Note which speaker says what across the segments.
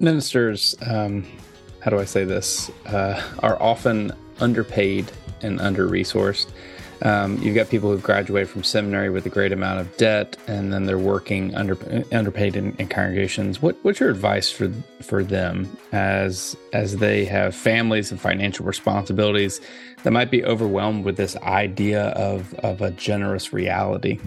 Speaker 1: ministers, um, how do I say this, uh, are often underpaid and under resourced. Um, you've got people who graduate from seminary with a great amount of debt, and then they're working under underpaid in, in, congregations. What, what's your advice for for them as as they have families and financial responsibilities that might be overwhelmed with this idea of of a generous reality?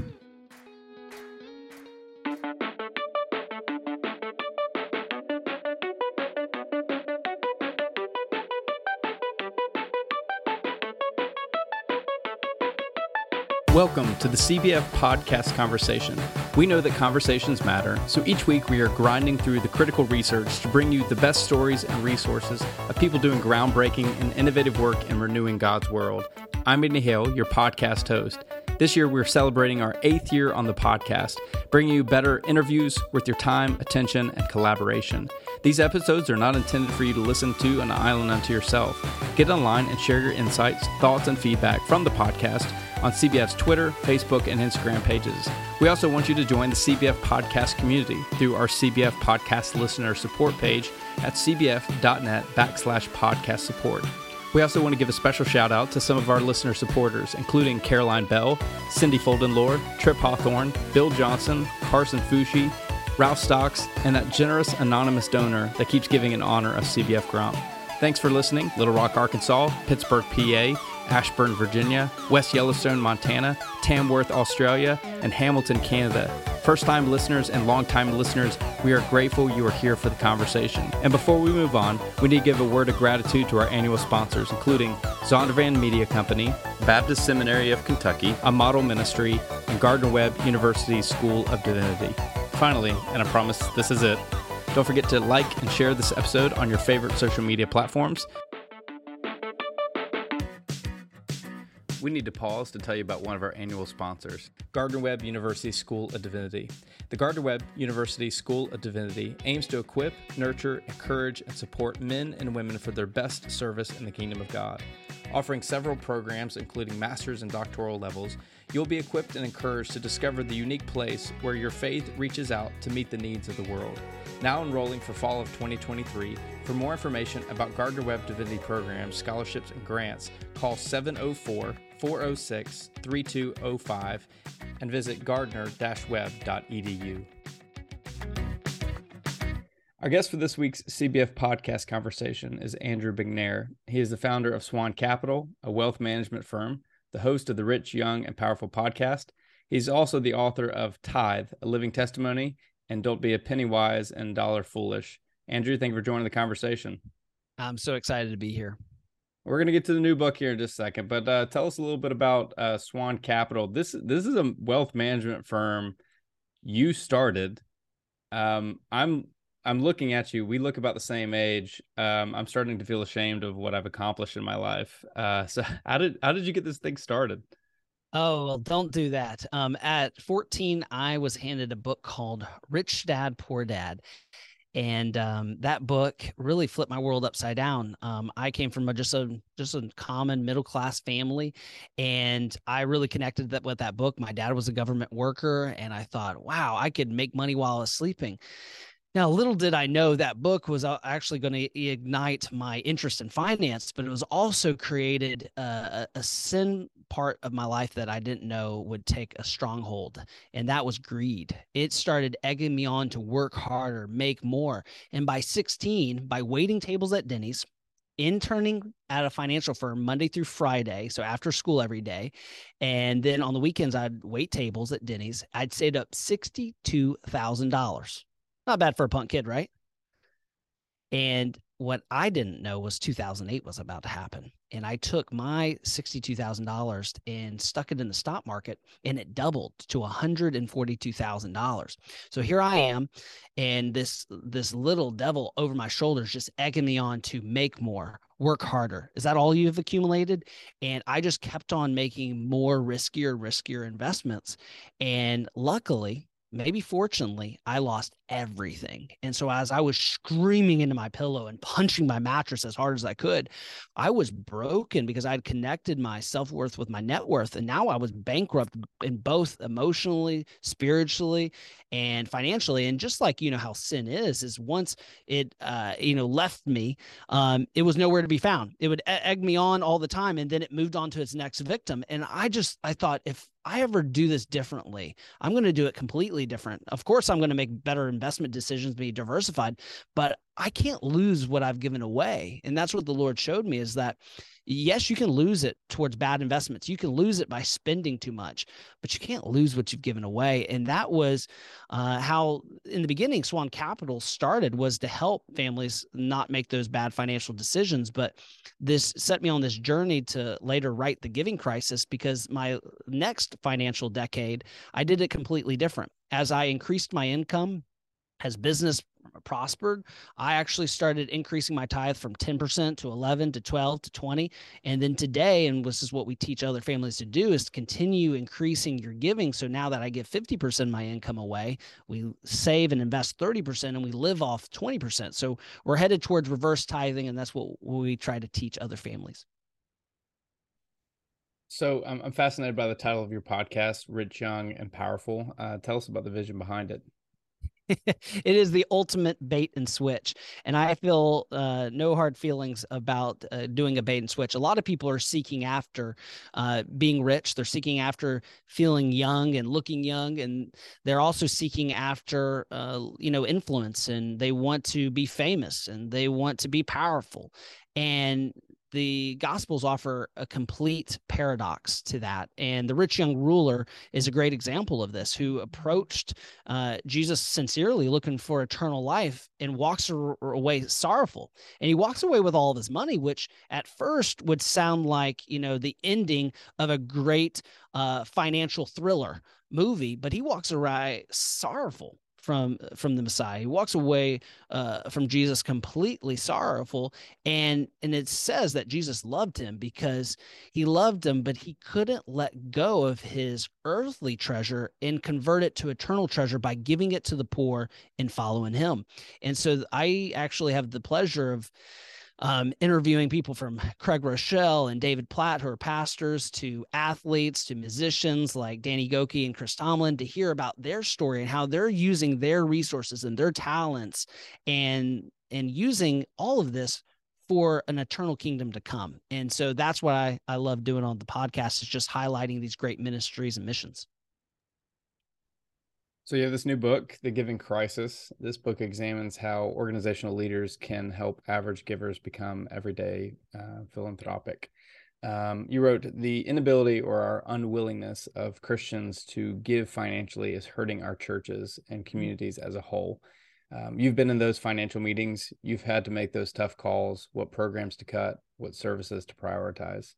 Speaker 2: Welcome to the CBF Podcast Conversation. We know that conversations matter, so each week we are grinding through the critical research to bring you the best stories and resources of people doing groundbreaking and innovative work in renewing God's world. I'm Andy Hale, your podcast host. This year, we're celebrating our eighth year on the podcast, bringing you better interviews worth your time, attention, and collaboration. These episodes are not intended for you to listen to an island unto yourself. Get online and share your insights, thoughts, and feedback from the podcast on CBF's Twitter, Facebook, and Instagram pages. We also want you to join the CBF podcast community through our CBF podcast listener support page at cbf.net backslash podcast support. We also want to give a special shout out to some of our listener supporters, including Caroline Bell, Cindy Foldenlord, Trip Hawthorne, Bill Johnson, Carson Fushi, Ralph Stocks, and that generous anonymous donor that keeps giving in honor of CBF Grump. Thanks for listening, Little Rock, Arkansas, Pittsburgh, PA, Ashburn, Virginia, West Yellowstone, Montana, Tamworth, Australia, and Hamilton, Canada. First time listeners and long time listeners, we are grateful you are here for the conversation. And before we move on, we need to give a word of gratitude to our annual sponsors, including Zondervan Media Company, Baptist Seminary of Kentucky, a model ministry, and Gardner Webb University School of Divinity. Finally, and I promise this is it, don't forget to like and share this episode on your favorite social media platforms. We need to pause to tell you about one of our annual sponsors, Gardner Webb University School of Divinity. The Gardner Webb University School of Divinity aims to equip, nurture, encourage, and support men and women for their best service in the kingdom of God. Offering several programs, including master's and doctoral levels, you'll be equipped and encouraged to discover the unique place where your faith reaches out to meet the needs of the world. Now enrolling for fall of 2023. For more information about Gardner Webb Divinity programs, scholarships, and grants, call 704 406 3205 and visit gardner webb.edu. Our guest for this week's CBF podcast conversation is Andrew McNair. He is the founder of Swan Capital, a wealth management firm, the host of the Rich, Young, and Powerful podcast. He's also the author of Tithe, a living testimony, and Don't Be a Penny Wise and Dollar Foolish. Andrew, thank you for joining the conversation.
Speaker 3: I'm so excited to be here.
Speaker 2: We're gonna get to the new book here in just a second, but uh, tell us a little bit about uh, Swan Capital. This this is a wealth management firm you started. Um, I'm I'm looking at you. We look about the same age. Um, I'm starting to feel ashamed of what I've accomplished in my life. Uh, so how did how did you get this thing started?
Speaker 3: Oh, well, don't do that. Um, at 14, I was handed a book called Rich Dad, Poor Dad and um, that book really flipped my world upside down. Um, I came from a, just a just a common middle class family, and I really connected that with that book. My dad was a government worker, and I thought, wow, I could make money while I was sleeping. Now, little did I know that book was uh, actually going to ignite my interest in finance, but it was also created uh, a, a sin part of my life that I didn't know would take a stronghold, and that was greed. It started egging me on to work harder, make more. And by 16, by waiting tables at Denny's, interning at a financial firm Monday through Friday, so after school every day, and then on the weekends I'd wait tables at Denny's. I'd saved up sixty-two thousand dollars not bad for a punk kid, right? And what I didn't know was 2008 was about to happen. And I took my $62,000 and stuck it in the stock market and it doubled to $142,000. So here I am and this this little devil over my shoulders just egging me on to make more, work harder. Is that all you've accumulated? And I just kept on making more riskier riskier investments. And luckily, maybe fortunately, I lost everything. And so as I was screaming into my pillow and punching my mattress as hard as I could, I was broken because I had connected my self-worth with my net worth. And now I was bankrupt in both emotionally, spiritually, and financially. And just like you know how sin is, is once it uh, you know left me, um, it was nowhere to be found. It would egg me on all the time, and then it moved on to its next victim. And I just I thought if I ever do this differently, I'm going to do it completely different. Of course, I'm going to make better investment decisions, be diversified, but I can't lose what I've given away. And that's what the Lord showed me is that yes, you can lose it towards bad investments. You can lose it by spending too much, but you can't lose what you've given away. And that was uh, how, in the beginning, Swan Capital started was to help families not make those bad financial decisions. But this set me on this journey to later write the giving crisis because my next financial decade, I did it completely different. As I increased my income, as business prospered, I actually started increasing my tithe from 10% to 11 to 12 to 20. And then today, and this is what we teach other families to do, is to continue increasing your giving. So now that I give 50% of my income away, we save and invest 30% and we live off 20%. So we're headed towards reverse tithing, and that's what we try to teach other families.
Speaker 2: So I'm fascinated by the title of your podcast, Rich, Young, and Powerful. Uh, tell us about the vision behind it.
Speaker 3: it is the ultimate bait and switch. And I feel uh, no hard feelings about uh, doing a bait and switch. A lot of people are seeking after uh, being rich, they're seeking after feeling young and looking young. And they're also seeking after, uh, you know, influence and they want to be famous and they want to be powerful. And the gospels offer a complete paradox to that and the rich young ruler is a great example of this who approached uh, jesus sincerely looking for eternal life and walks away sorrowful. And he walks away with all of his money which at first would sound like you know the ending of a great uh, financial thriller movie but he walks away sorrowful from from the Messiah. He walks away uh, from Jesus completely sorrowful, and and it says that Jesus loved him because he loved him, but he couldn't let go of his earthly treasure and convert it to eternal treasure by giving it to the poor and following him. And so I actually have the pleasure of um, interviewing people from Craig Groeschel and David Platt, who are pastors, to athletes, to musicians like Danny Gokey and Chris Tomlin, to hear about their story and how they're using their resources and their talents and and using all of this for an eternal kingdom to come. And so that's what I, I love doing on the podcast is just highlighting these great ministries and missions.
Speaker 2: So you have this new book, The Giving Crisis. This book examines how organizational leaders can help average givers become everyday uh, philanthropic. Um, you wrote the inability or our unwillingness of Christians to give financially is hurting our churches and communities as a whole. Um, you've been in those financial meetings. You've had to make those tough calls: what programs to cut, what services to prioritize.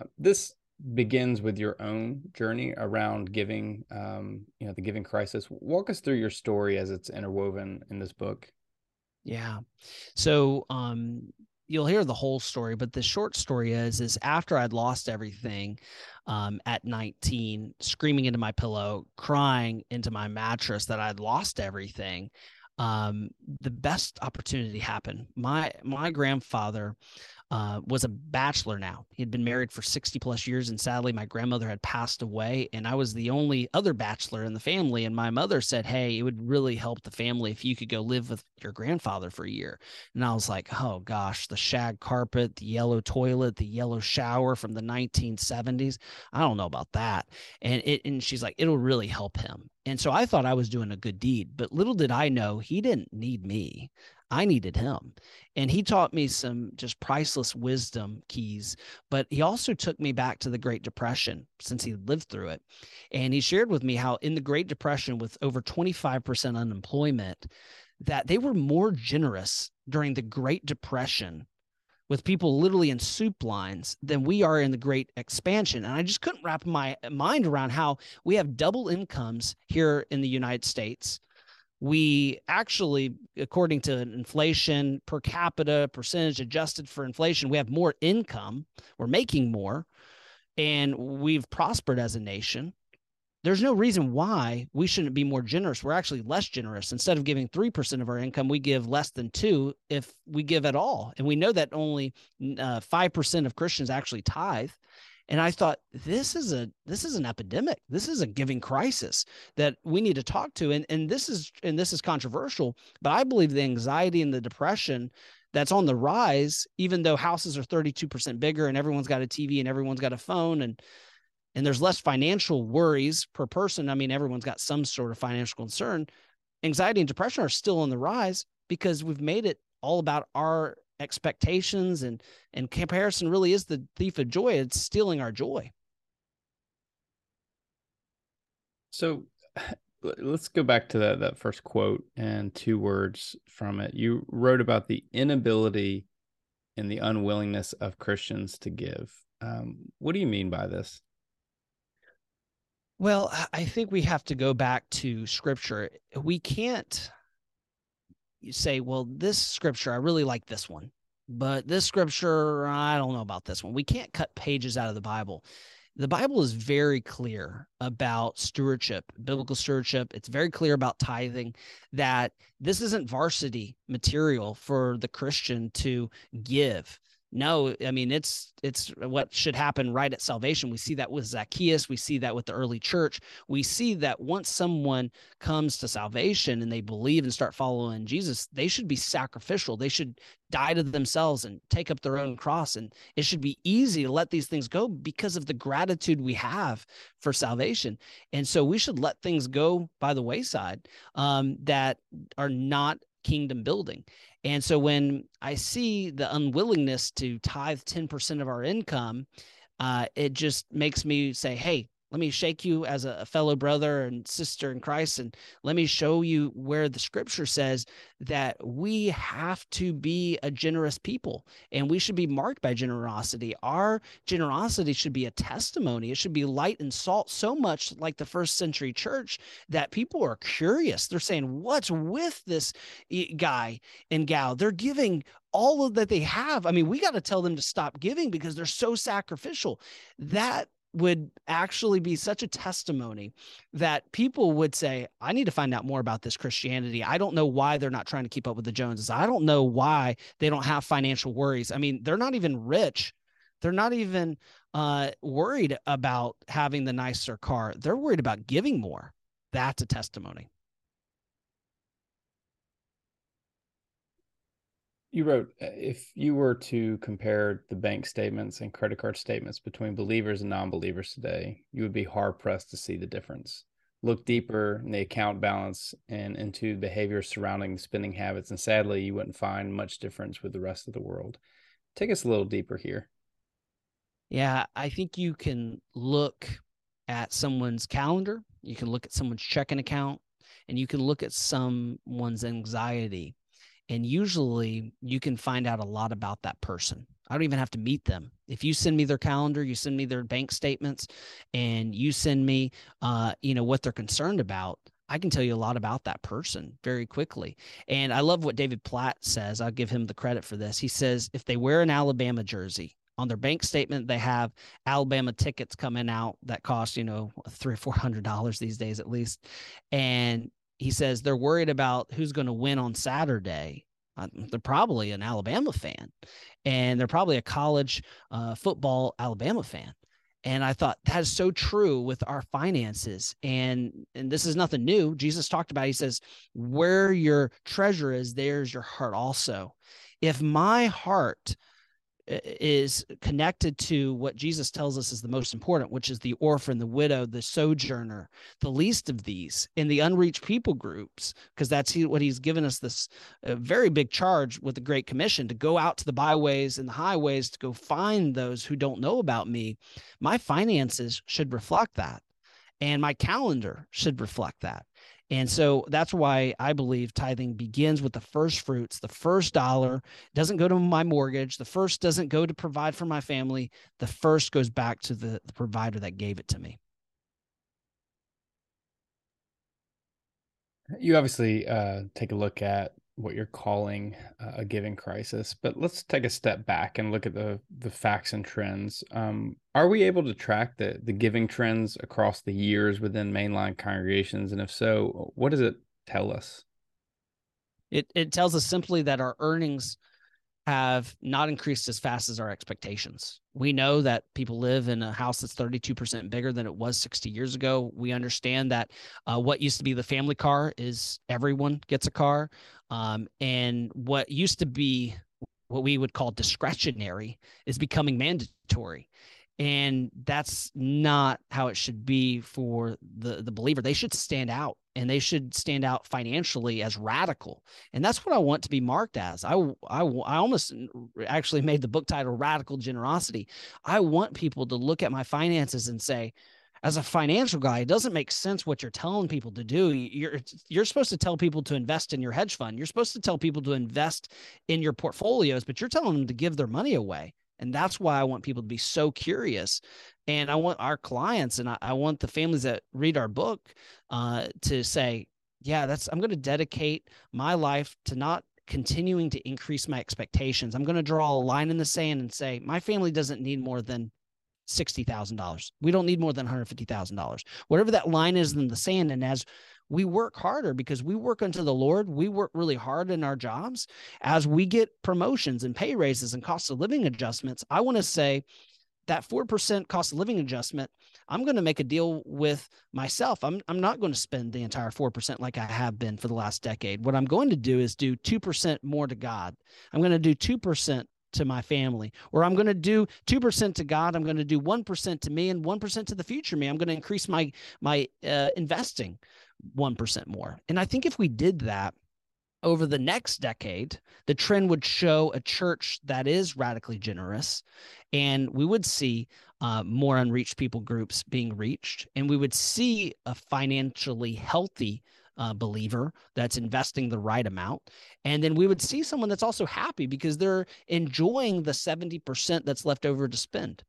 Speaker 2: Uh, this begins with your own journey around giving um, you know the giving crisis. Walk us through your story as it's interwoven in this book.
Speaker 3: Yeah. So um you'll hear the whole story but the short story is is after i'd lost everything um, at 19 screaming into my pillow crying into my mattress that i'd lost everything um, the best opportunity happened. My my grandfather uh, was a bachelor now. He had been married for 60 plus years, and sadly, my grandmother had passed away, and I was the only other bachelor in the family. And my mother said, Hey, it would really help the family if you could go live with your grandfather for a year. And I was like, Oh gosh, the shag carpet, the yellow toilet, the yellow shower from the 1970s. I don't know about that. And it, and she's like, It'll really help him. And so I thought I was doing a good deed, but little did I know he didn't need me. I needed him. And he taught me some just priceless wisdom keys, but he also took me back to the Great Depression since he lived through it. And he shared with me how in the Great Depression, with over 25% unemployment, that they were more generous during the Great Depression with people literally in soup lines than we are in the great expansion. And I just couldn't wrap my mind around how we have double incomes here in the United States we actually, according to inflation per capita percentage adjusted for inflation, we have more income. We're making more, and we've prospered as a nation. there's no reason why we shouldn't be more generous. We're actually less generous. Instead of giving 3% of our income, we give less than two if we give at all. And we know that only uh, 5% of Christians actually tithe. And I thought this is a this is an epidemic. This is a giving crisis that we need to talk to. And and this is and this is controversial, but I believe the anxiety and the depression that's on the rise, even though houses are 32% bigger and everyone's got a TV and everyone's got a phone and and there's less financial worries per person. I mean, everyone's got some sort of financial concern. Anxiety and depression are still on the rise because we've made it all about our expectations and and comparison really is the thief of joy. It's stealing our joy.
Speaker 2: So let's go back to that that first quote and two words from it. You wrote about the inability and the unwillingness of Christians to give. Um, what do you mean by this?
Speaker 3: Well, I think we have to go back to scripture. We can't say, well, this scripture, I really like this one, but this scripture, I don't know about this one. We can't cut pages out of the Bible. The Bible is very clear about stewardship, biblical stewardship. It's very clear about tithing that this isn't varsity material for the Christian to give no i mean it's it's what should happen right at salvation. We see that with zacchaeus. We see that with the early church. We see that once someone comes to salvation and they believe and start following jesus they should be sacrificial. They should die to themselves and take up their own cross. And it should be easy to let these things go because of the gratitude we have for salvation. And so we should let things go by the wayside um, that are not kingdom building and so when I see the unwillingness to tithe 10% of our income, uh, it just makes me say, hey, let me shake you as a fellow brother and sister in Christ. And let me show you where the scripture says that we have to be a generous people and we should be marked by generosity. Our generosity should be a testimony, it should be light and salt, so much like the first century church that people are curious. They're saying, What's with this guy and gal? They're giving all of that they have. I mean, we got to tell them to stop giving because they're so sacrificial. That would actually be such a testimony that people would say, I need to find out more about this Christianity. I don't know why they're not trying to keep up with the Joneses. I don't know why they don't have financial worries. I mean, they're not even rich. They're not even uh, worried about having the nicer car. They're worried about giving more. That's a testimony.
Speaker 2: You wrote uh, if you were to compare the bank statements and credit card statements between believers and non-believers today you would be hard pressed to see the difference. Look deeper in the account balance and into behavior surrounding spending habits and sadly you wouldn't find much difference with the rest of the world. Take us a little deeper here.
Speaker 3: Yeah i think you can look at someone's calendar you can look at someone's checking account and you can look at someone's anxiety and usually you can find out a lot about that person. I don't even have to meet them. If you send me their calendar, you send me their bank statements, and you send me, uh, you know, what they're concerned about, I can tell you a lot about that person very quickly. And I love what David Platt says. I'll give him the credit for this. He says if they wear an Alabama jersey, on their bank statement they have alabama tickets coming out that cost you know three or four hundred dollars these days at least and he says they're worried about who's going to win on Saturday. Uh, they're probably an Alabama fan, and they're probably a college uh, football Alabama fan. And I thought that is so true with our finances. And and this is nothing new. Jesus talked about. It. He says, "Where your treasure is, there's your heart also." If my heart is connected to what Jesus tells us is the most important, which is the orphan, the widow, the sojourner, the least of these in the unreached people groups, because that's what he's given us this uh, very big charge with the Great Commission to go out to the byways and the highways to go find those who don't know about me. My finances should reflect that, and my calendar should reflect that. And so that's why I believe tithing begins with the first fruits. The first dollar doesn't go to my mortgage. The first doesn't go to provide for my family. The first goes back to the, the provider that gave it to me.
Speaker 2: You obviously uh, take a look at what you're calling a giving crisis, but let's take a step back and look at the the facts and trends. Um, are we able to track the the giving trends across the years within mainline congregations, and if so, what does it tell us?
Speaker 3: It it tells us simply that our earnings have not increased as fast as our expectations. We know that people live in a house that's 32% bigger than it was 60 years ago. We understand that uh, what used to be the family car is everyone gets a car. Um, and what used to be what we would call discretionary is becoming mandatory and that's not how it should be for the the believer they should stand out and they should stand out financially as radical and that's what i want to be marked as i i, I almost actually made the book title radical generosity i want people to look at my finances and say as a financial guy, it doesn't make sense what you're telling people to do. You're you're supposed to tell people to invest in your hedge fund. You're supposed to tell people to invest in your portfolios, but you're telling them to give their money away. And that's why I want people to be so curious. And I want our clients and I, I want the families that read our book uh, to say, yeah, that's, I'm going to dedicate my life to not continuing to increase my expectations. I'm going to draw a line in the sand and say, my family doesn't need more than $60,000. We don't need more than $150,000. Whatever that line is in the sand. And as we work harder because we work unto the Lord. We work really hard in our jobs. As we get promotions and pay raises and cost of living adjustments, I want to say that 4% cost of living adjustment, I'm going to make a deal with myself. I'm, I'm not going to spend the entire 4% like I have been for the last decade. What I'm going to do is do 2% more to God. I'm going to do 2% to my family, or I'm going to do 2% to God. I'm going to do 1% to me and 1% to the future me. I'm going to increase my, my uh, investing. 1% more. And I think if we did that, over the next decade, the trend would show a church that is radically generous, and we would see uh, more unreached people groups being reached, and we would see a financially healthy uh, believer that's investing the right amount. And then we would see someone that's also happy because they're enjoying the 70% that's left over to spend.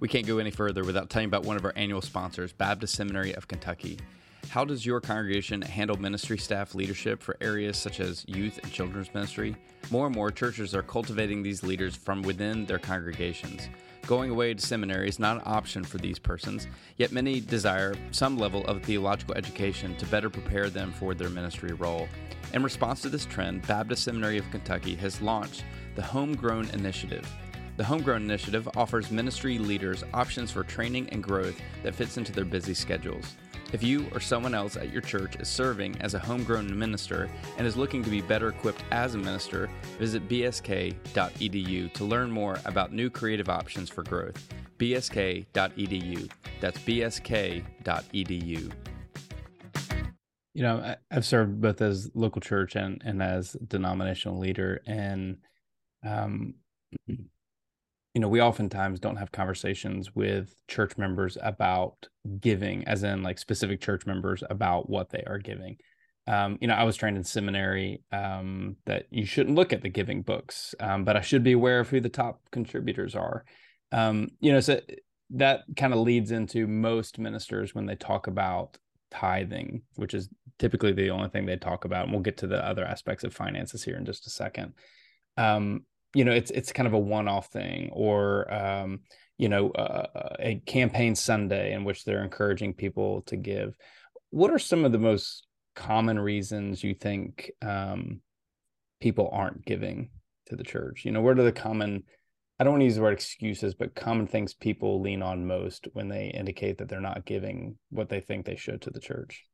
Speaker 4: We can't go any further without telling about one of our annual sponsors, Baptist Seminary of Kentucky. How does your congregation handle ministry staff leadership for areas such as youth and children's ministry? More and more churches are cultivating these leaders from within their congregations. Going away to seminary is not an option for these persons, yet many desire some level of theological education to better prepare them for their ministry role. In response to this trend, Baptist Seminary of Kentucky has launched the Homegrown Initiative. The Homegrown Initiative offers ministry leaders options for training and growth that fits into their busy schedules. If you or someone else at your church is serving as a homegrown minister and is looking to be better equipped as a minister, visit bsk.edu to learn more about new creative options for growth. bsk.edu. That's bsk.edu.
Speaker 2: You know, I've served both as local church and, and as denominational leader, and um, you know, we oftentimes don't have conversations with church members about giving, as in like specific church members about what they are giving. Um, you know, I was trained in seminary um, that you shouldn't look at the giving books, um, but I should be aware of who the top contributors are. Um, you know, so that kind of leads into most ministers when they talk about tithing, which is typically the only thing they talk about. And we'll get to the other aspects of finances here in just a second. Um, you know it's it's kind of a one-off thing or um, you know uh, uh, a campaign sunday in which they're encouraging people to give. What are some of the most common reasons you think um, people aren't giving to the church? You know what are the common i don't want to use the word excuses but common things people lean on most when they indicate that they're not giving what they think they should to the church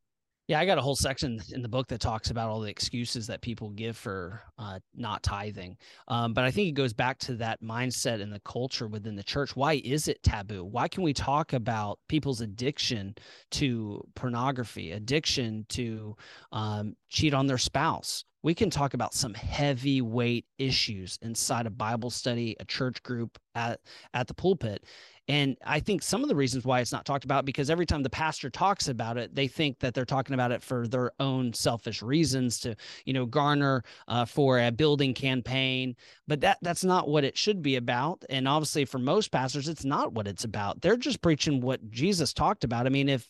Speaker 3: yeah, I got a whole section in the book that talks about all the excuses that people give for uh, not tithing. Um, but I think it goes back to that mindset and the culture within the church. Why is it taboo? Why can we talk about people's addiction to pornography, addiction to um, cheat on their spouse? we can talk about some heavyweight issues inside a Bible study, a church group at, at the pulpit. And I think some of the reasons why it's not talked about because every time the pastor talks about it, they think that they're talking about it for their own selfish reasons to, you know, garner uh, for a building campaign. But that that's not what it should be about. And obviously, for most pastors, it's not what it's about. They're just preaching what Jesus talked about. I mean, if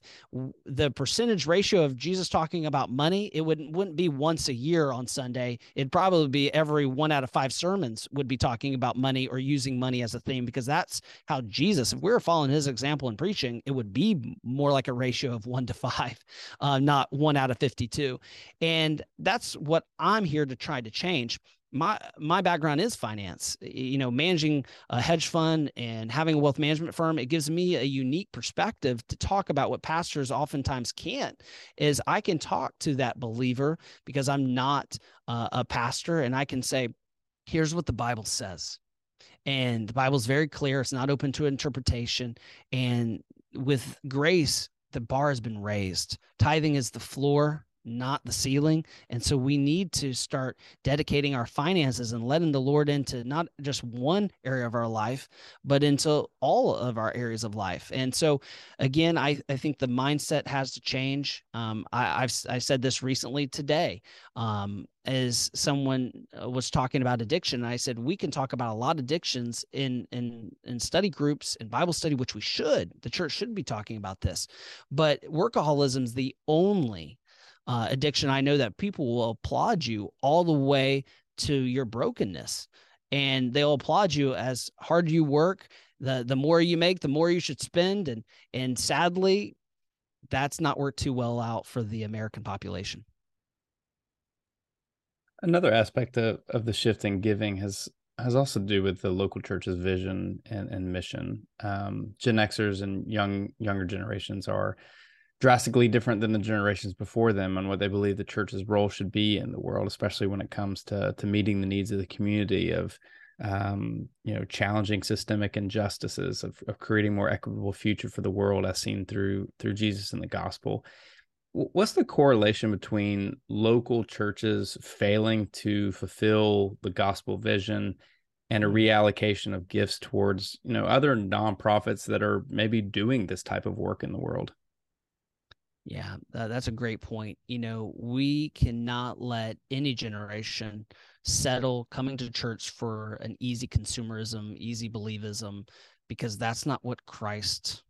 Speaker 3: the percentage ratio of Jesus talking about money, it wouldn't wouldn't be once a year on Sunday. It'd probably be every one out of five sermons would be talking about money or using money as a theme because that's how Jesus Jesus, if we were following his example in preaching, it would be more like a ratio of one to five, uh, not one out of 52. And that's what I'm here to try to change. My my background is finance. You know managing a hedge fund and having a wealth management firm it gives me a unique perspective to talk about what pastors oftentimes can't is i can talk to that believer because i'm not uh, a pastor and i can say here's what the bible says and the Bible's very clear. It's not open to interpretation. And with grace, the bar has been raised. Tithing is the floor, not the ceiling. And so we need to start dedicating our finances and letting the Lord into not just one area of our life, but into all of our areas of life. And so, again, I, I think the mindset has to change. Um, I, have I said this recently today. Um, as someone uh, was talking about addiction i said we can talk about a lot of addictions in in in study groups and bible study which we should the church should be talking about this but workaholism is the only uh, addiction, I know that people will applaud you all the way to your brokenness, and they'll applaud you as hard you work. the The more you make, the more you should spend, and and sadly, that's not worked too well out for the American population.
Speaker 2: Another aspect of, of the shift in giving has has also to do with the local church's vision and, and mission. Um, Gen Xers and young younger generations are drastically different than the generations before them on what they believe the church's role should be in the world, especially when it comes to to meeting the needs of the community of um, you know challenging systemic injustices of, of creating more equitable future for the world as seen through through Jesus and the gospel. What's the correlation between local churches failing to fulfill the gospel vision and a reallocation of gifts towards you know other nonprofits that are maybe doing this type of work in the world?
Speaker 3: Yeah, that's a great point. You know, we cannot let any generation settle coming to church for an easy consumerism, easy believism, because that's not what Christ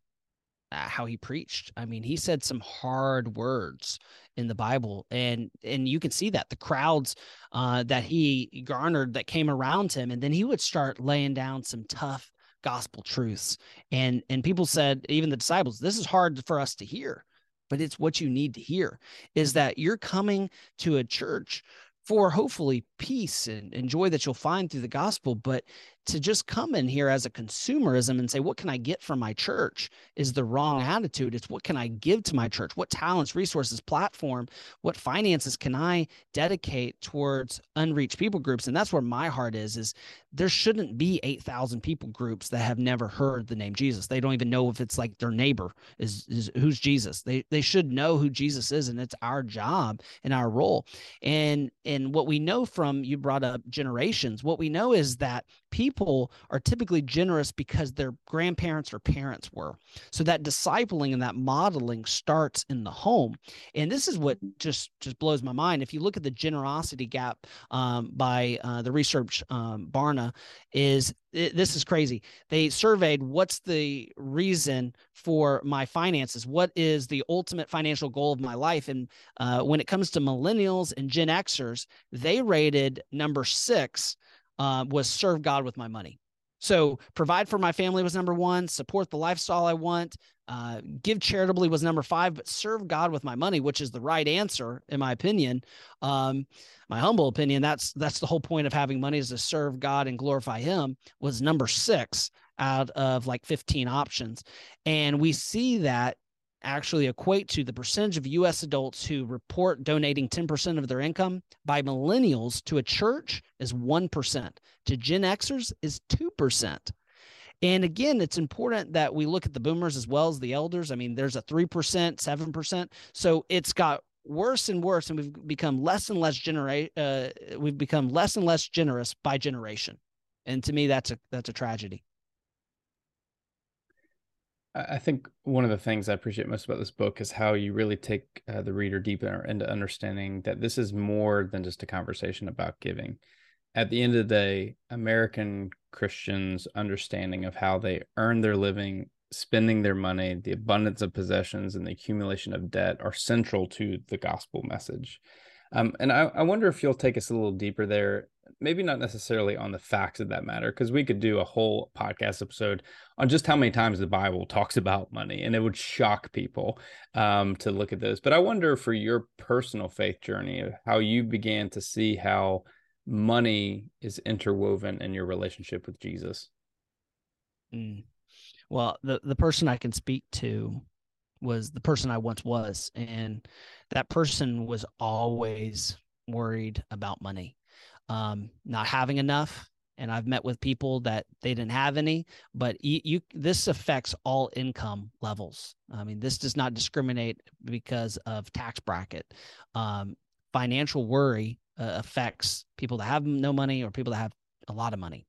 Speaker 3: uh, how he preached. I mean, he said some hard words in the Bible, and and you can see that the crowds uh, that he garnered that came around him, and then he would start laying down some tough gospel truths, and and people said, even the disciples, this is hard for us to hear but it's what you need to hear is mm-hmm. that you're coming to a church for hopefully peace and, and joy that you'll find through the gospel but to just come in here as a consumerism and say, what can I get from my church is the wrong attitude. It's what can I give to my church? What talents, resources, platform, what finances can I dedicate towards unreached people groups? And that's where my heart is, is there shouldn't be 8,000 people groups that have never heard the name Jesus. They don't even know if it's like their neighbor is, is who's Jesus. They, they should know who Jesus is. And it's our job and our role. And, and what we know from, you brought up generations, what we know is that people are typically generous because their grandparents or parents were. So that discipling and that modeling starts in the home. And this is what just just blows my mind. If you look at the generosity gap um, by uh, the research um, Barna, is it, this is crazy. They surveyed what's the reason for my finances. What is the ultimate financial goal of my life? And uh, when it comes to millennials and Gen Xers, they rated number six uh, was serve God with my money. So provide for my family was number one, support the lifestyle I want, uh, give charitably was number five, but serve God with my money, which is the right answer in my opinion. Um, my humble opinion, that's that's the whole point of having money is to serve God and glorify Him. Was number six out of like 15 options, and we see that actually equate to the percentage of US adults who report donating 10% of their income by millennials to a church is 1%, to Gen Xers is 2%. And again, it's important that we look at the boomers as well as the elders. I mean, there's a 3%, 7%. So it's got worse and worse, and we've become less and less generate. Uh, we've become less and less generous by generation, and to me, that's a that's a tragedy.
Speaker 2: I think one of the things I appreciate most about this book is how you really take uh, the reader deeper into understanding that this is more than just a conversation about giving. At the end of the day, American Christians' understanding of how they earn their living, spending their money, the abundance of possessions, and the accumulation of debt are central to the gospel message. Um, and I, I wonder if you'll take us a little deeper there maybe not necessarily on the facts of that matter, because we could do a whole podcast episode on just how many times the Bible talks about money, and it would shock people um, to look at this. But I wonder for your personal faith journey, how you began to see how money is interwoven in your relationship with Jesus.
Speaker 3: Mm. Well, the the person I can speak to was the person I once was, and that person was always worried about money um, not having enough. And I've met with people that they didn't have any, but you, you this affects all income levels. I mean, this does not discriminate because of tax bracket. Um, financial worry uh, affects people that have no money or people that have a lot of money,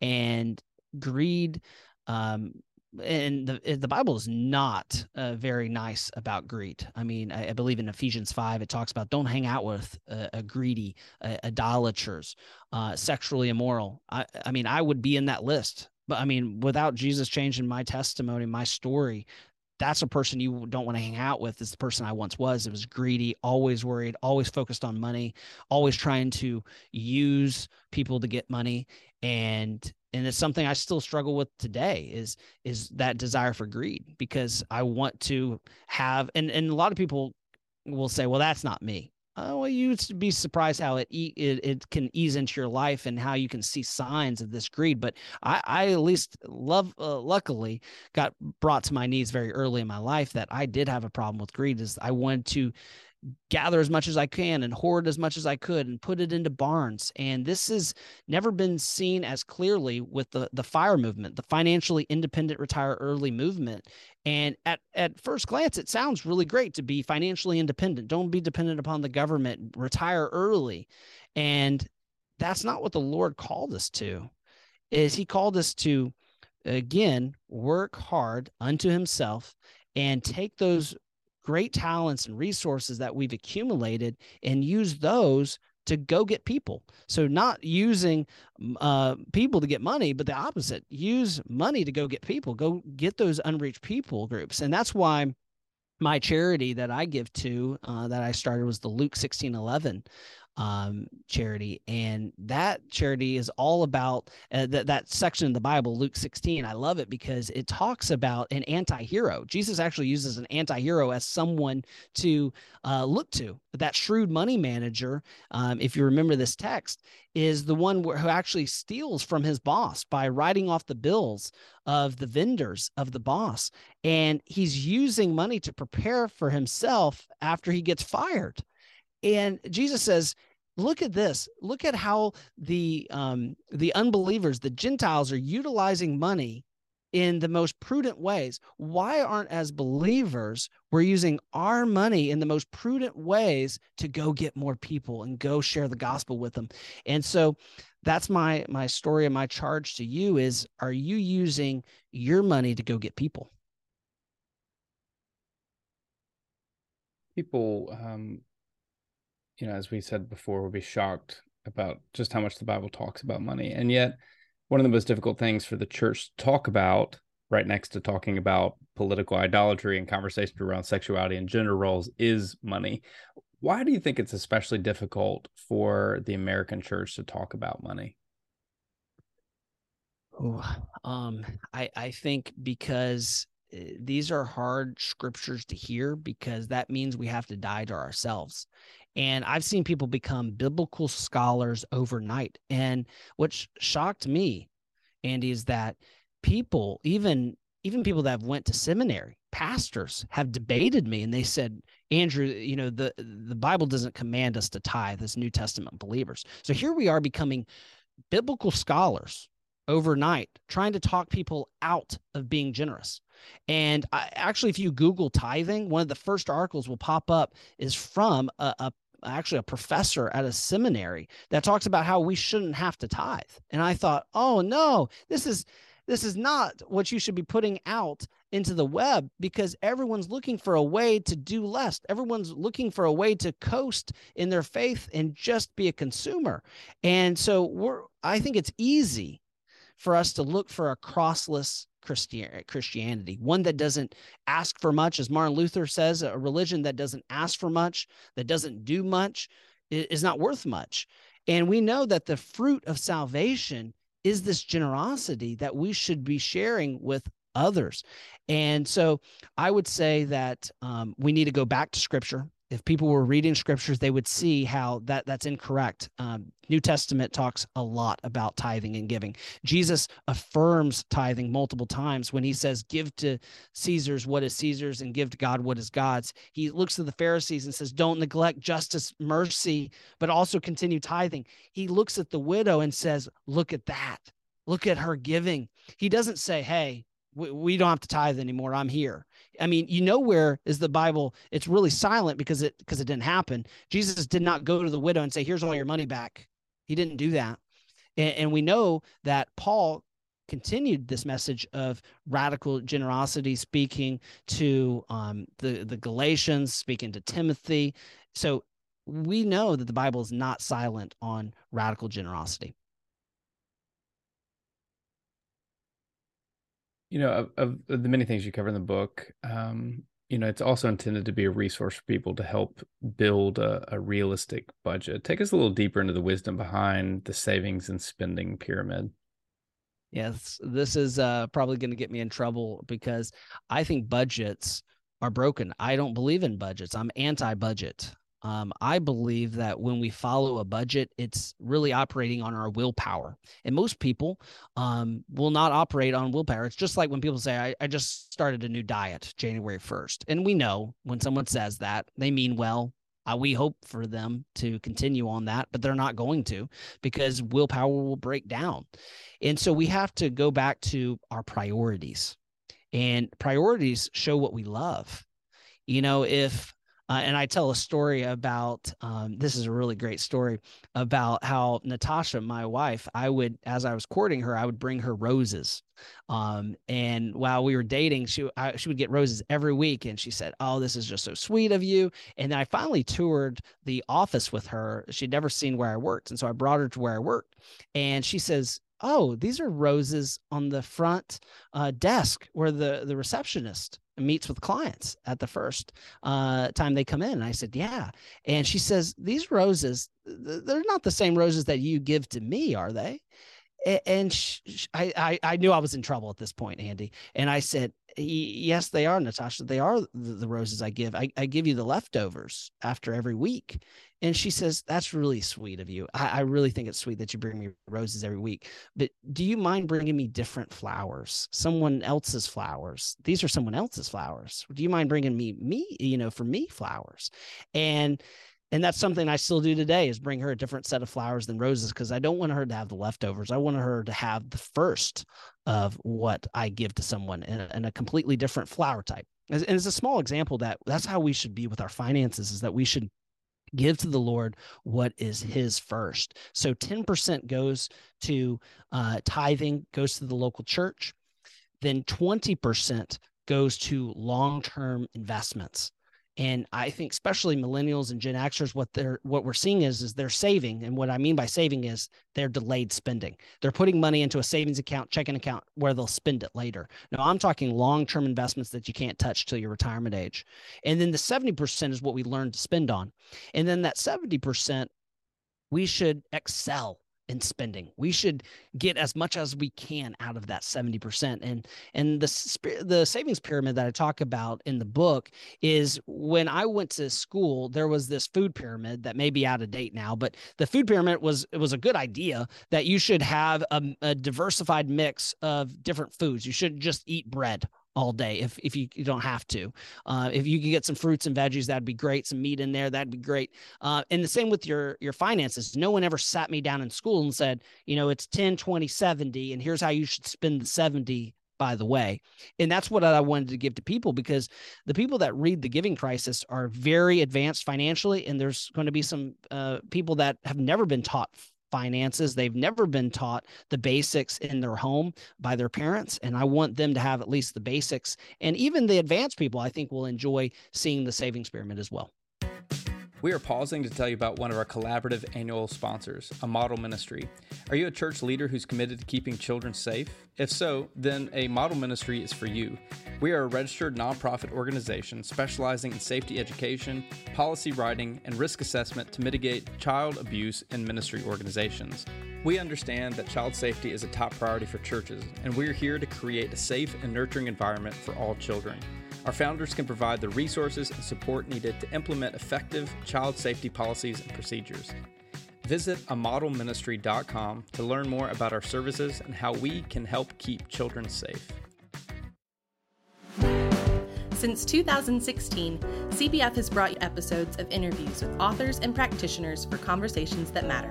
Speaker 3: and greed um, and the the Bible is not uh, very nice about greed. I mean, I, I, believe in Ephesians five it talks about don't hang out with a, a greedy, idolaters, uh, sexually immoral. I, I mean, I would be in that list. But I mean, without Jesus changing my testimony, my story, that's a person you don't want to hang out with. Is the person I once was. It was greedy, always worried, always focused on money, always trying to use people to get money, and and it's something I still struggle with today is is that desire for greed because I want to have and and a lot of people will say, well, that's not me. Oh, well, you'd be surprised how it, it it can ease into your life and how you can see signs of this greed. But I, I at least love, uh, luckily, got brought to my knees very early in my life that I did have a problem with greed. Is I wanted to gather as much as I can and hoard as much as I could and put it into barns. And this has never been seen as clearly with the the fire movement, the financially independent retire early movement. And at at first glance, it sounds really great to be financially independent. Don't be dependent upon the government. Retire early. And that's not what the Lord called us to. Is he called us to again work hard unto himself and take those great talents and resources that we've accumulated and use those to go get people. So not using uh, people to get money, but the opposite. Use money to go get people. Go get those unreached people groups, and that's why my charity that I give to uh, that I started was the Luke sixteen eleven um, charity, and that charity is all about uh, that that section in the Bible, Luke 16. I love it because it talks about an anti-hero. Jesus actually uses an anti-hero as someone to uh, look to. That shrewd money manager, um, if you remember this text, is the one who actually steals from his boss by writing off the bills of the vendors of the boss, and he's using money to prepare for himself after he gets fired. And Jesus says, look at this. Look at how the um, the unbelievers the gentiles are utilizing money in the most prudent ways. Why aren't as believers we're using our money in the most prudent ways to go get more people and go share the gospel with them? And so that's my my story and my charge to you is are you using your money to go get people?
Speaker 2: People um, you know, as we said before, we'll be shocked about just how much the Bible talks about money. And yet, one of the most difficult things for the church to talk about, right next to talking about political idolatry and conversation around sexuality and gender roles, is money. Why do you think it's especially difficult for the American church to talk about money?
Speaker 3: Oh, um, I I think because eh, these are hard scriptures to hear because that means we have to die to ourselves and I've seen people become biblical scholars overnight. And what shocked me, Andy, is that people, even even people that have went to seminary, pastors have debated me and they said, Andrew, you know, the the Bible doesn't command us to tithe as New Testament believers. So here we are becoming biblical scholars overnight trying to talk people out of being generous. And I, actually, if you Google tithing, one of the first articles will pop up is from a, a actually a professor at a seminary that talks about how we shouldn't have to tithe. And I thought, oh no, this is this is not what you should be putting out into the web because everyone's looking for a way to do less. Everyone's looking for a way to coast in their faith and just be a consumer. And so we're I think it's easy for us to look for a crossless Christianity, one that doesn't ask for much, as Martin Luther says, a religion that doesn't ask for much, that doesn't do much, is not worth much. And we know that the fruit of salvation is this generosity that we should be sharing with others. And so I would say that um, we need to go back to scripture if people were reading scriptures, they would see how that that's incorrect. Um, New Testament talks a lot about tithing and giving. Jesus affirms tithing multiple times when he says, "Give to Caesar's what is Caesar's, and give to God what is God's." He looks to the Pharisees and says, "Don't neglect justice, mercy, but also continue tithing." He looks at the widow and says, "Look at that. Look at her giving." He doesn't say, "Hey, we, we don't have to tithe anymore. I'm here." I mean, you know where is the Bible? It's really silent because it because it didn't happen. Jesus did not go to the widow and say, "Here's all your money back." He didn't do that, and, and we know that Paul continued this message of radical generosity, speaking to um, the the Galatians, speaking to Timothy. So we know that the Bible is not silent on radical generosity.
Speaker 2: You know of, of, the many things you cover in the book um, you know it's also intended to be a resource for people to help build a, a, realistic budget. Take us a little deeper into the wisdom behind the savings and spending pyramid.
Speaker 3: Yes this is uh, probably going to get me in trouble because i think budgets are broken. I don't believe in budgets. I'm anti-budget um, I believe that when we follow a budget, it's really operating on our willpower. And most people um, will not operate on willpower. It's just like when people say, I, I just started a new diet January 1st. And we know when someone says that, they mean well. Uh, we hope for them to continue on that, but they're not going to because willpower will break down. And so we have to go back to our priorities. And priorities show what we love. You know, if uh, and I tell a story about um, this is a really great story about how Natasha, my wife, I would, as I was courting her, I would bring her roses. Um, and while we were dating, she I, she would get roses every week, and she said, "Oh, this is just so sweet of you." And then I finally toured the office with her. She'd never seen where I worked, and so I brought her to where I worked, and she says, oh these are roses on the front uh, desk where the the receptionist meets with clients at the first uh, time they come in. And I said, Yeah. And she says, These roses, they're not the same roses that you give to me, are they? And I, I, knew I was in trouble at this point, Andy. And I said, Yes, they are, Natasha. They are the, the roses I give. I, I give you the leftovers after every week. And she says, That's really sweet of you. I, I, really think it's sweet that you bring me roses every week. But do you mind bringing me different flowers, someone else's flowers? These are someone else's flowers. Do you mind bringing me, me, you know, for me flowers? And and that's something I still do today is bring her a different set of flowers than roses because I don't want her to have the leftovers. I want her to have the first of what I give to someone in a, in a completely different flower type. And it's a small example that that's how we should be with our finances is that we should give to the Lord what is His first. So 10% goes to uh, tithing, goes to the local church. Then 20% goes to long term investments and i think especially millennials and gen xers what they're what we're seeing is is they're saving. And what i mean by saving is they're delayed spending. They're putting money into a savings account checking account where they'll spend it later. Now i'm talking long-term investments that you can't touch till your retirement age. And then the 70% is what we learn to spend on. And then that 70% we should excel in spending. We should get as much as we can out of that 70%. And and the the savings pyramid that I talk about in the book is when I went to school, there was this food pyramid that may be out of date now, but the food pyramid was it was a good idea that you should have a, a diversified mix of different foods. You shouldn't just eat bread all day if if you, you don't have to. Uh, if you can get some fruits and veggies, that'd be great. Some meat in there, that'd be great. Uh, and the same with your your finances. No one ever sat me down in school and said, you know, it's 10, 20, 70, and here's how you should spend the 70 by the way. And that's what I wanted to give to people because the people that read the giving crisis are very advanced financially. And there's going to be some uh, people that have never been taught finances. They've never been taught the basics in their home by their parents. And I want them to have at least the basics. And even the advanced people, I think, will enjoy seeing the savings pyramid as well.
Speaker 4: We are pausing to tell you about one of our collaborative annual sponsors, a model ministry. Are you a church leader who's committed to keeping children safe? If so, then a model ministry is for you. We are a registered nonprofit organization specializing in safety education, policy writing, and risk assessment to mitigate child abuse in ministry organizations. We understand that child safety is a top priority for churches, and we're here to create a safe and nurturing environment for all children. Our founders can provide the resources and support needed to implement effective child safety policies and procedures. Visit amodelministry.com to learn more about our services and how we can help keep children safe.
Speaker 5: Since 2016, CBF has brought you episodes of interviews with authors and practitioners for conversations that matter.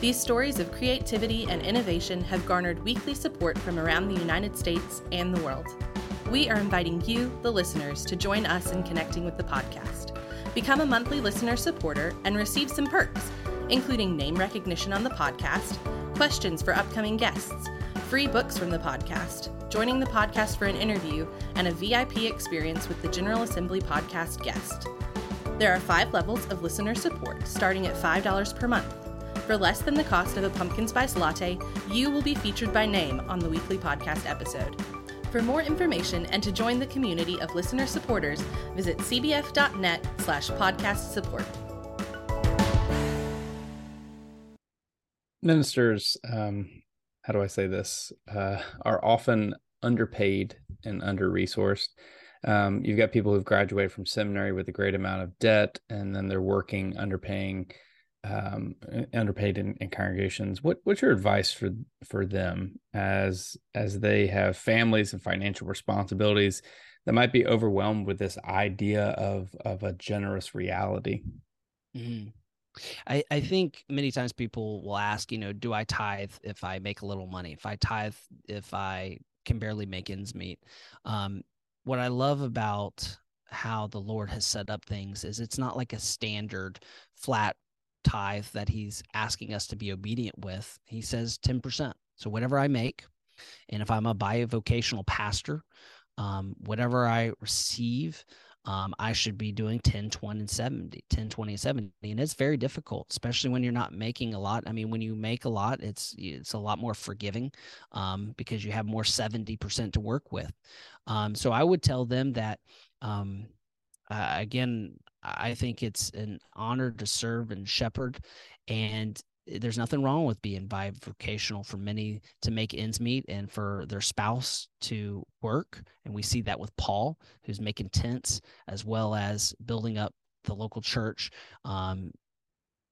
Speaker 5: These stories of creativity and innovation have garnered weekly support from around the United States and the world we are inviting you, the listeners, to join us in connecting with the podcast. Become a monthly listener supporter and receive some perks, including name recognition on the podcast, questions for upcoming guests, free books from the podcast, joining the podcast for an interview, and a VIP experience with the General Assembly podcast guest. There are five levels of listener support, starting at $5 per month. For less than the cost of a pumpkin spice latte, you will be featured by name on the weekly podcast episode. For more information and to join the community of listener supporters, visit cbf.net slash podcast support.
Speaker 2: Ministers, um, how do I say this, uh, are often underpaid and under resourced. Um, you've got people who've graduated from seminary with a great amount of debt, and then they're working underpaying um, underpaid in, in, congregations. What what's your advice for for them as as they have families and financial responsibilities that might be overwhelmed with this idea of of a generous reality?
Speaker 3: Mm-hmm. I, I think many times people will ask, you know, do I tithe if I make a little money? If I tithe, if I can barely make ends meet. Um, what I love about how the Lord has set up things is it's not like a standard flat tithe that he's asking us to be obedient with, he says 10%. So whatever I make, and if I'm a bivocational pastor, um, whatever I receive, um, I should be doing 10, 20, and 70, 10, 20, and 70. And it's very difficult, especially when you're not making a lot. I mean, when you make a lot, it's it's a lot more forgiving um, because you have more 70% to work with. Um, so I would tell them that uh, again, I think it's an honor to serve and shepherd, and there's nothing wrong with being bivocational for many to make ends meet and for their spouse to work. And we see that with Paul, who's making tents as well as building up the local church. Um,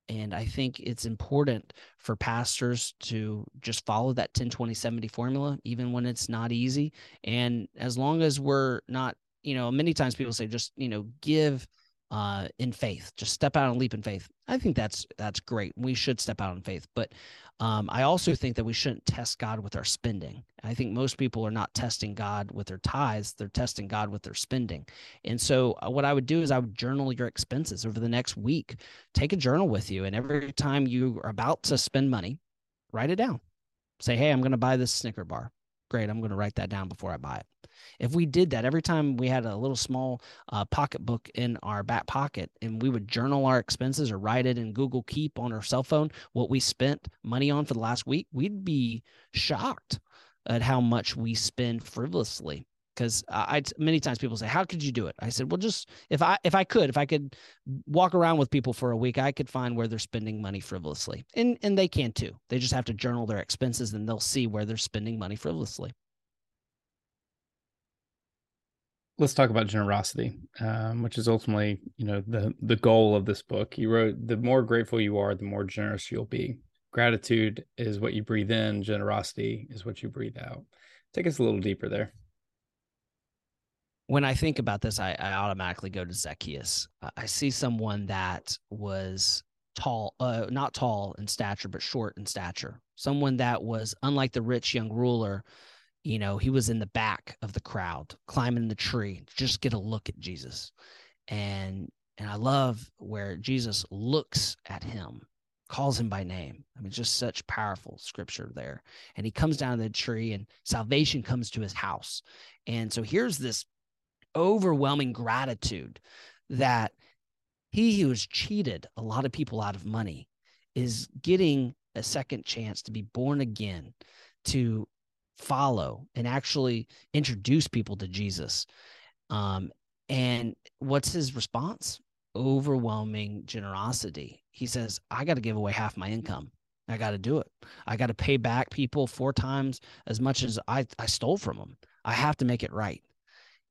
Speaker 3: and I think it's important for pastors to just follow that 10 20 70 formula, even when it's not easy. And as long as we're not, you know, many times people say just, you know, give uh, in faith. Just step out and leap in faith. I think that's that's great. We should step out in faith, but um, I also think that we shouldn't test God with our spending. I think most people are not testing God with their tithes; they're testing God with their spending. And so, uh, what I would do is I would journal your expenses over the next week. Take a journal with you, and every time you are about to spend money, write it down. Say, "Hey, I'm going to buy this Snicker bar." Great, I'm going to write that down before I buy it. If we did that every time we had a little small uh, pocketbook in our back pocket and we would journal our expenses or write it in Google Keep on our cell phone, what we spent money on for the last week, we'd be shocked at how much we spend frivolously because I many times people say, "How could you do it?" I said, "Well, just if I if I could, if I could walk around with people for a week, I could find where they're spending money frivolously, and and they can too. They just have to journal their expenses, and they'll see where they're spending money frivolously."
Speaker 2: Let's talk about generosity, um, which is ultimately, you know, the the goal of this book. You wrote, "The more grateful you are, the more generous you'll be." Gratitude is what you breathe in. Generosity is what you breathe out. Take us a little deeper there.
Speaker 3: when I think about this, I, I automatically go to Zacchaeus. I see someone that was tall, uh, not tall in stature, but short in stature. Someone that was unlike the rich young ruler. You know, he was in the back of the crowd, climbing the tree, just get a look at Jesus. And and I love where Jesus looks at him, calls him by name. I mean, just such powerful scripture there. And he comes down to the tree, and salvation comes to his house. And so here's this overwhelming gratitude that he who has cheated a lot of people out of money is getting a second chance to be born again, to follow and actually introduce people to Jesus. Um, and what's his response? Overwhelming generosity. He says, I got to give away half my income. I got to do it. I got to pay back people four times as much as I, I stole from them. I have to make it right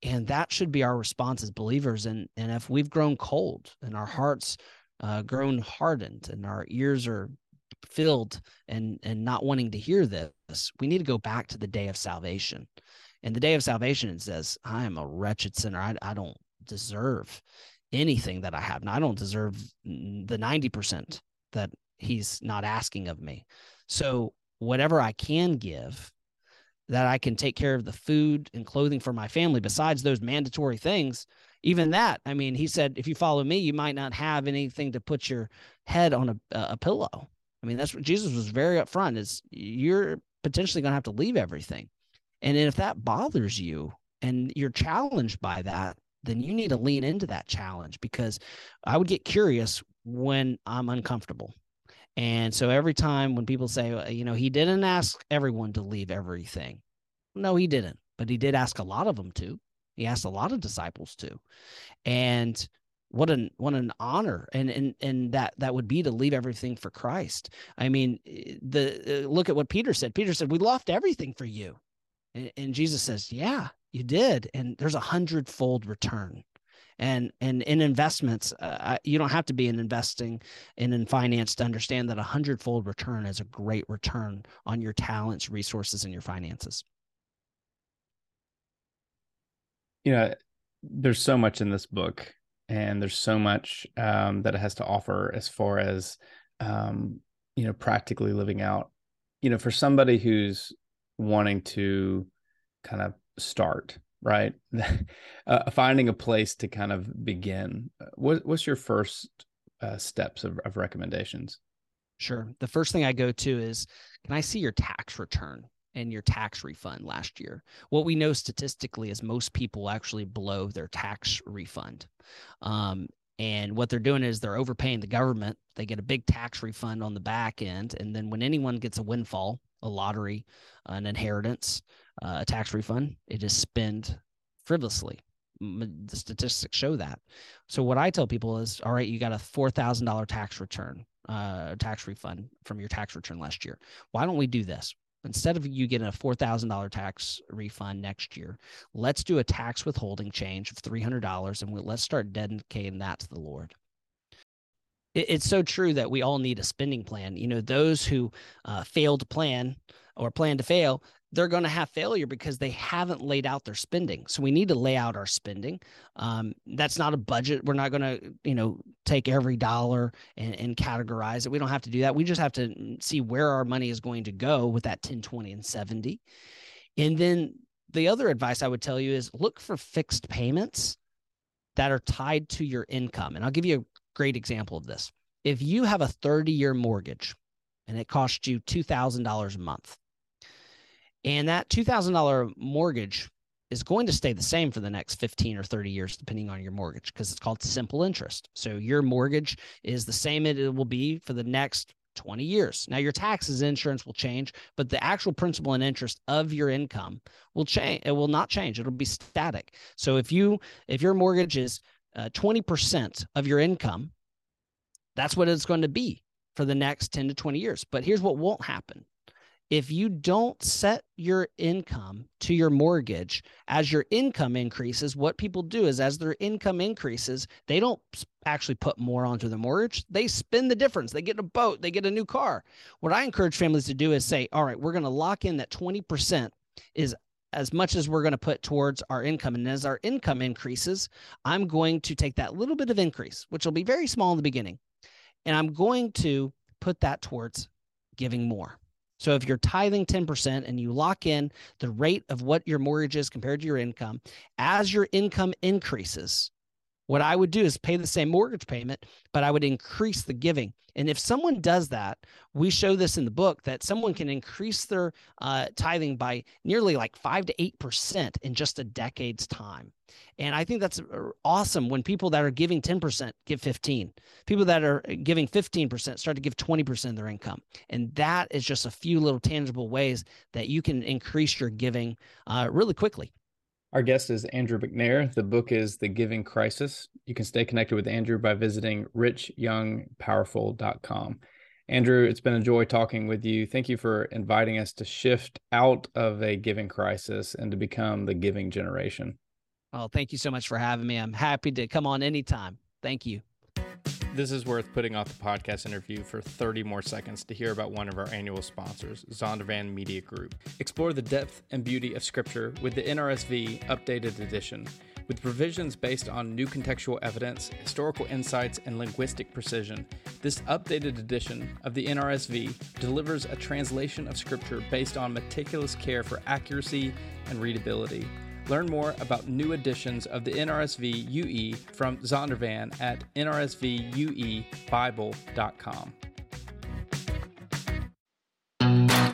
Speaker 3: and that should be our response as believers and and if we've grown cold and our hearts uh, grown hardened and our ears are filled and and not wanting to hear this we need to go back to the day of salvation and the day of salvation it says i am a wretched sinner i, I don't deserve anything that i have and i don't deserve the 90% that he's not asking of me so whatever i can give that I can take care of the food and clothing for my family besides those mandatory things. Even that, I mean, he said, if you follow me, you might not have anything to put your head on a, a pillow. I mean, that's what Jesus was very upfront is you're potentially going to have to leave everything. And if that bothers you and you're challenged by that, then you need to lean into that challenge because I would get curious when I'm uncomfortable. And so every time when people say, you know, he didn't ask everyone to leave everything. No, he didn't, but he did ask a lot of them to. He asked a lot of disciples to. And what an what an honor and and and that that would be to leave everything for Christ. I mean, eh, the uh, look at what Peter said. Peter said, "We left everything for you," and, and Jesus says, "Yeah, you did." And there's a hundredfold return and and in investments uh, you don't have to be in investing and in finance to understand that a hundredfold return is a great return on your talents resources and your finances
Speaker 2: you know there's so much in this book and there's so much um, that it has to offer as far as um, you know practically living out you know for somebody who's wanting to kind of start right? uh, finding a place to kind of begin. Uh, what, what's your first uh, steps of, of recommendations?
Speaker 3: Sure. The first thing I go to is can I see your tax return and your tax refund last year? What we know statistically is most people actually blow their tax refund. Um, and what they're doing is they're overpaying the government. They get a big tax refund on the back end. And then when anyone gets a windfall, a lottery, an inheritance, uh, a tax refund. It is spent frivolously. The statistics show that. So what I tell people is, all right, you got a four thousand dollar tax return, uh, tax refund from your tax return last year. Why don't we do this? Instead of you getting a four thousand dollar tax refund next year, let's do a tax withholding change of three hundred dollars, and we, let's start dedicating that to the Lord it's so true that we all need a spending plan. You know, those who uh, fail to plan or plan to fail, they're going to have failure because they haven't laid out their spending. So we need to lay out our spending. Um, that's not a budget. We're not going to, you know, take every dollar and, and, categorize it. We don't have to do that. We just have to see where our money is going to go with that 10, 20, and 70. And then the other advice I would tell you is look for fixed payments that are tied to your income. And I'll give you a great example of this. If you have a 30 year mortgage and it costs you $2,000 a month, and that $2,000 mortgage is going to stay the same for the next 15 or 30 years, depending on your mortgage, because it's called simple interest. So your mortgage is the same it will be for the next 20 years. Now your taxes insurance will change, but the actual principal and interest of your income will change. It will not change. It'll be static. So if you if your mortgage is uh, 20% of your income, that's what it's going to be for the next 10 to 20 years. But here's what won't happen if you don't set your income to your mortgage as your income increases, what people do is as their income increases, they don't actually put more onto the mortgage. They spend the difference. They get a boat, they get a new car. What I encourage families to do is say, all right, we're going to lock in that 20% is as much as we're going to put towards our income. And as our income increases, I'm going to take that little bit of increase, which will be very small in the beginning, and I'm going to put that towards giving more. So if you're tithing 10% and you lock in the rate of what your mortgage is compared to your income, as your income increases, what I would do is pay the same mortgage payment, but I would increase the giving. And if someone does that, we show this in the book that someone can increase their uh, tithing by nearly like five to eight percent in just a decade's time. And I think that's uh, awesome when people that are giving 10% give 15. People that are uh, giving 15% start to give 20% of their income. And that is just a few little tangible ways that you can increase your giving uh, really quickly.
Speaker 6: Our guest is Andrew McNair. The book is The Giving Crisis. You can stay connected with Andrew by visiting richyoungpowerful.com. Andrew, it's been a joy talking with you. Thank you for inviting us to shift out of a giving crisis and to become the giving generation.
Speaker 3: Oh, thank you so much for having me. I'm happy to come on anytime. Thank you.
Speaker 2: This is worth putting off the podcast interview for 30 more seconds to hear about one of our annual sponsors, Zondervan Media Group. Explore the depth and beauty of Scripture with the NRSV Updated Edition. With provisions based on new contextual evidence, historical insights, and linguistic precision, this updated edition of the NRSV delivers a translation of Scripture based on meticulous care for accuracy and readability. Learn more about new editions of the NRSV UE from Zondervan at nrsvuebible.com.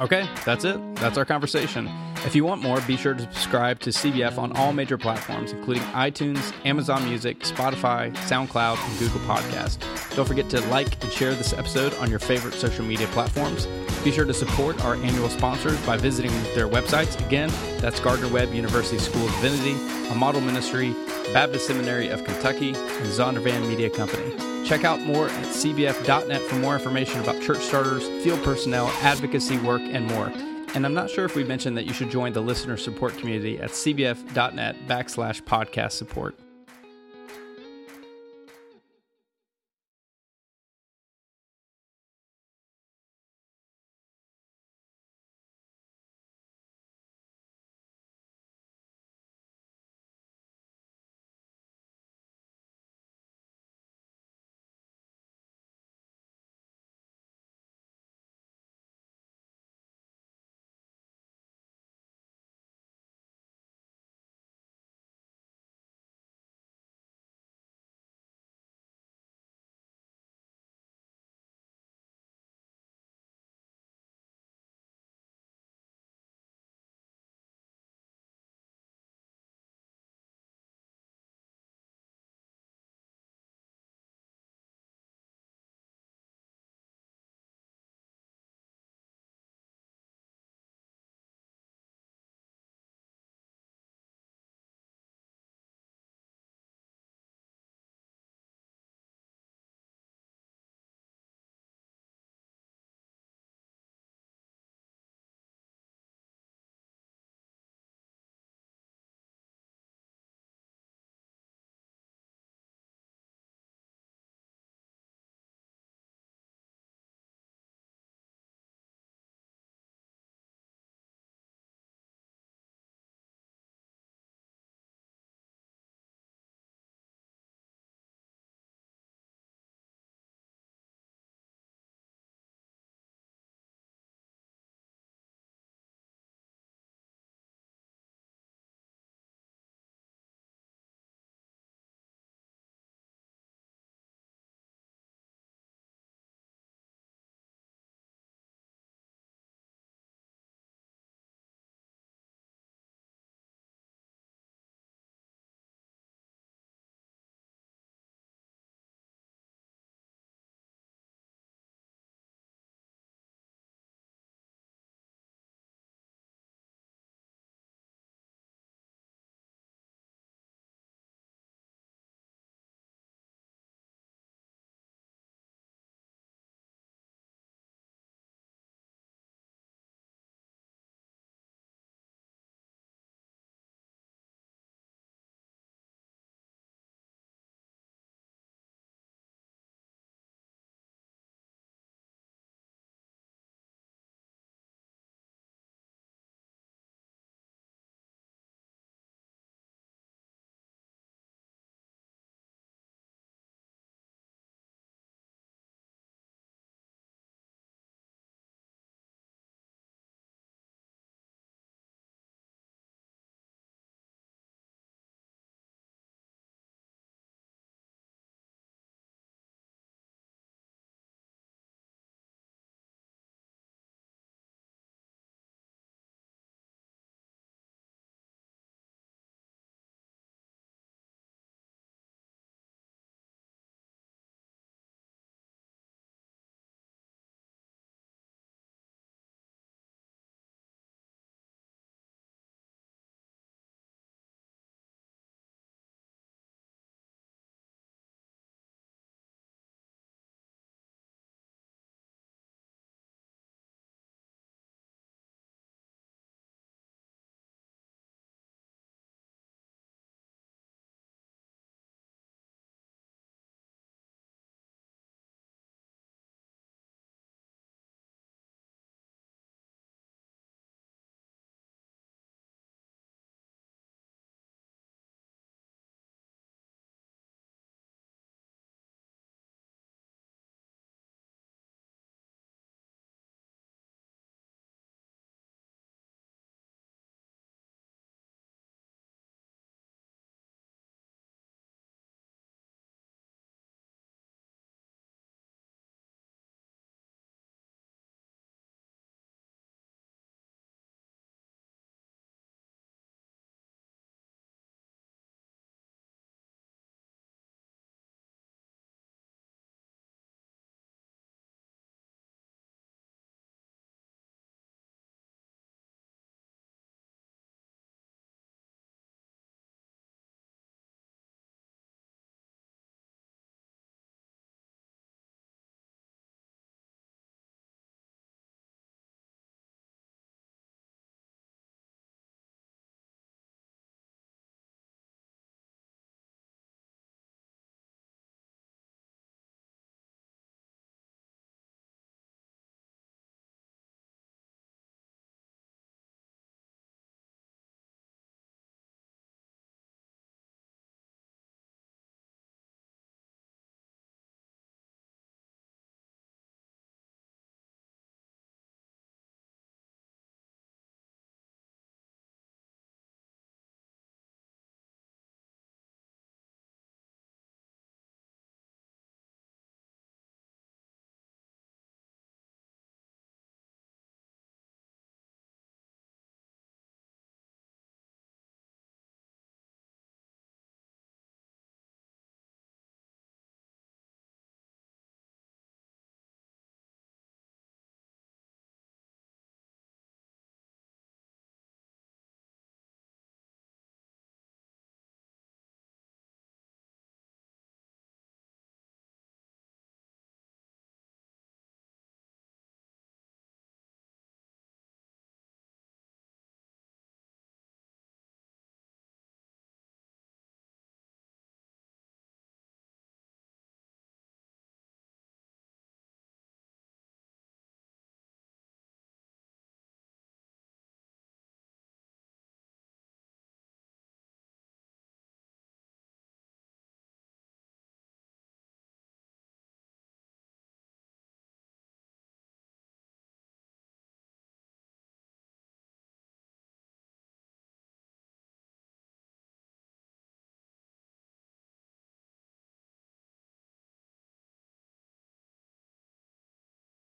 Speaker 2: Okay, that's it. That's our conversation. If you want more, be sure to subscribe to CBF on all major platforms, including iTunes, Amazon Music, Spotify, SoundCloud, and Google Podcast. Don't forget to like and share this episode on your favorite social media platforms. Be sure to support our annual sponsors by visiting their websites. Again, that's Gardner Webb University School of Divinity, a model ministry, Baptist Seminary of Kentucky, and Zondervan Media Company. Check out more at cbf.net for more information about church starters, field personnel, advocacy work, and more. And I'm not sure if we mentioned that you should join the listener support community at cbf.net backslash podcast support.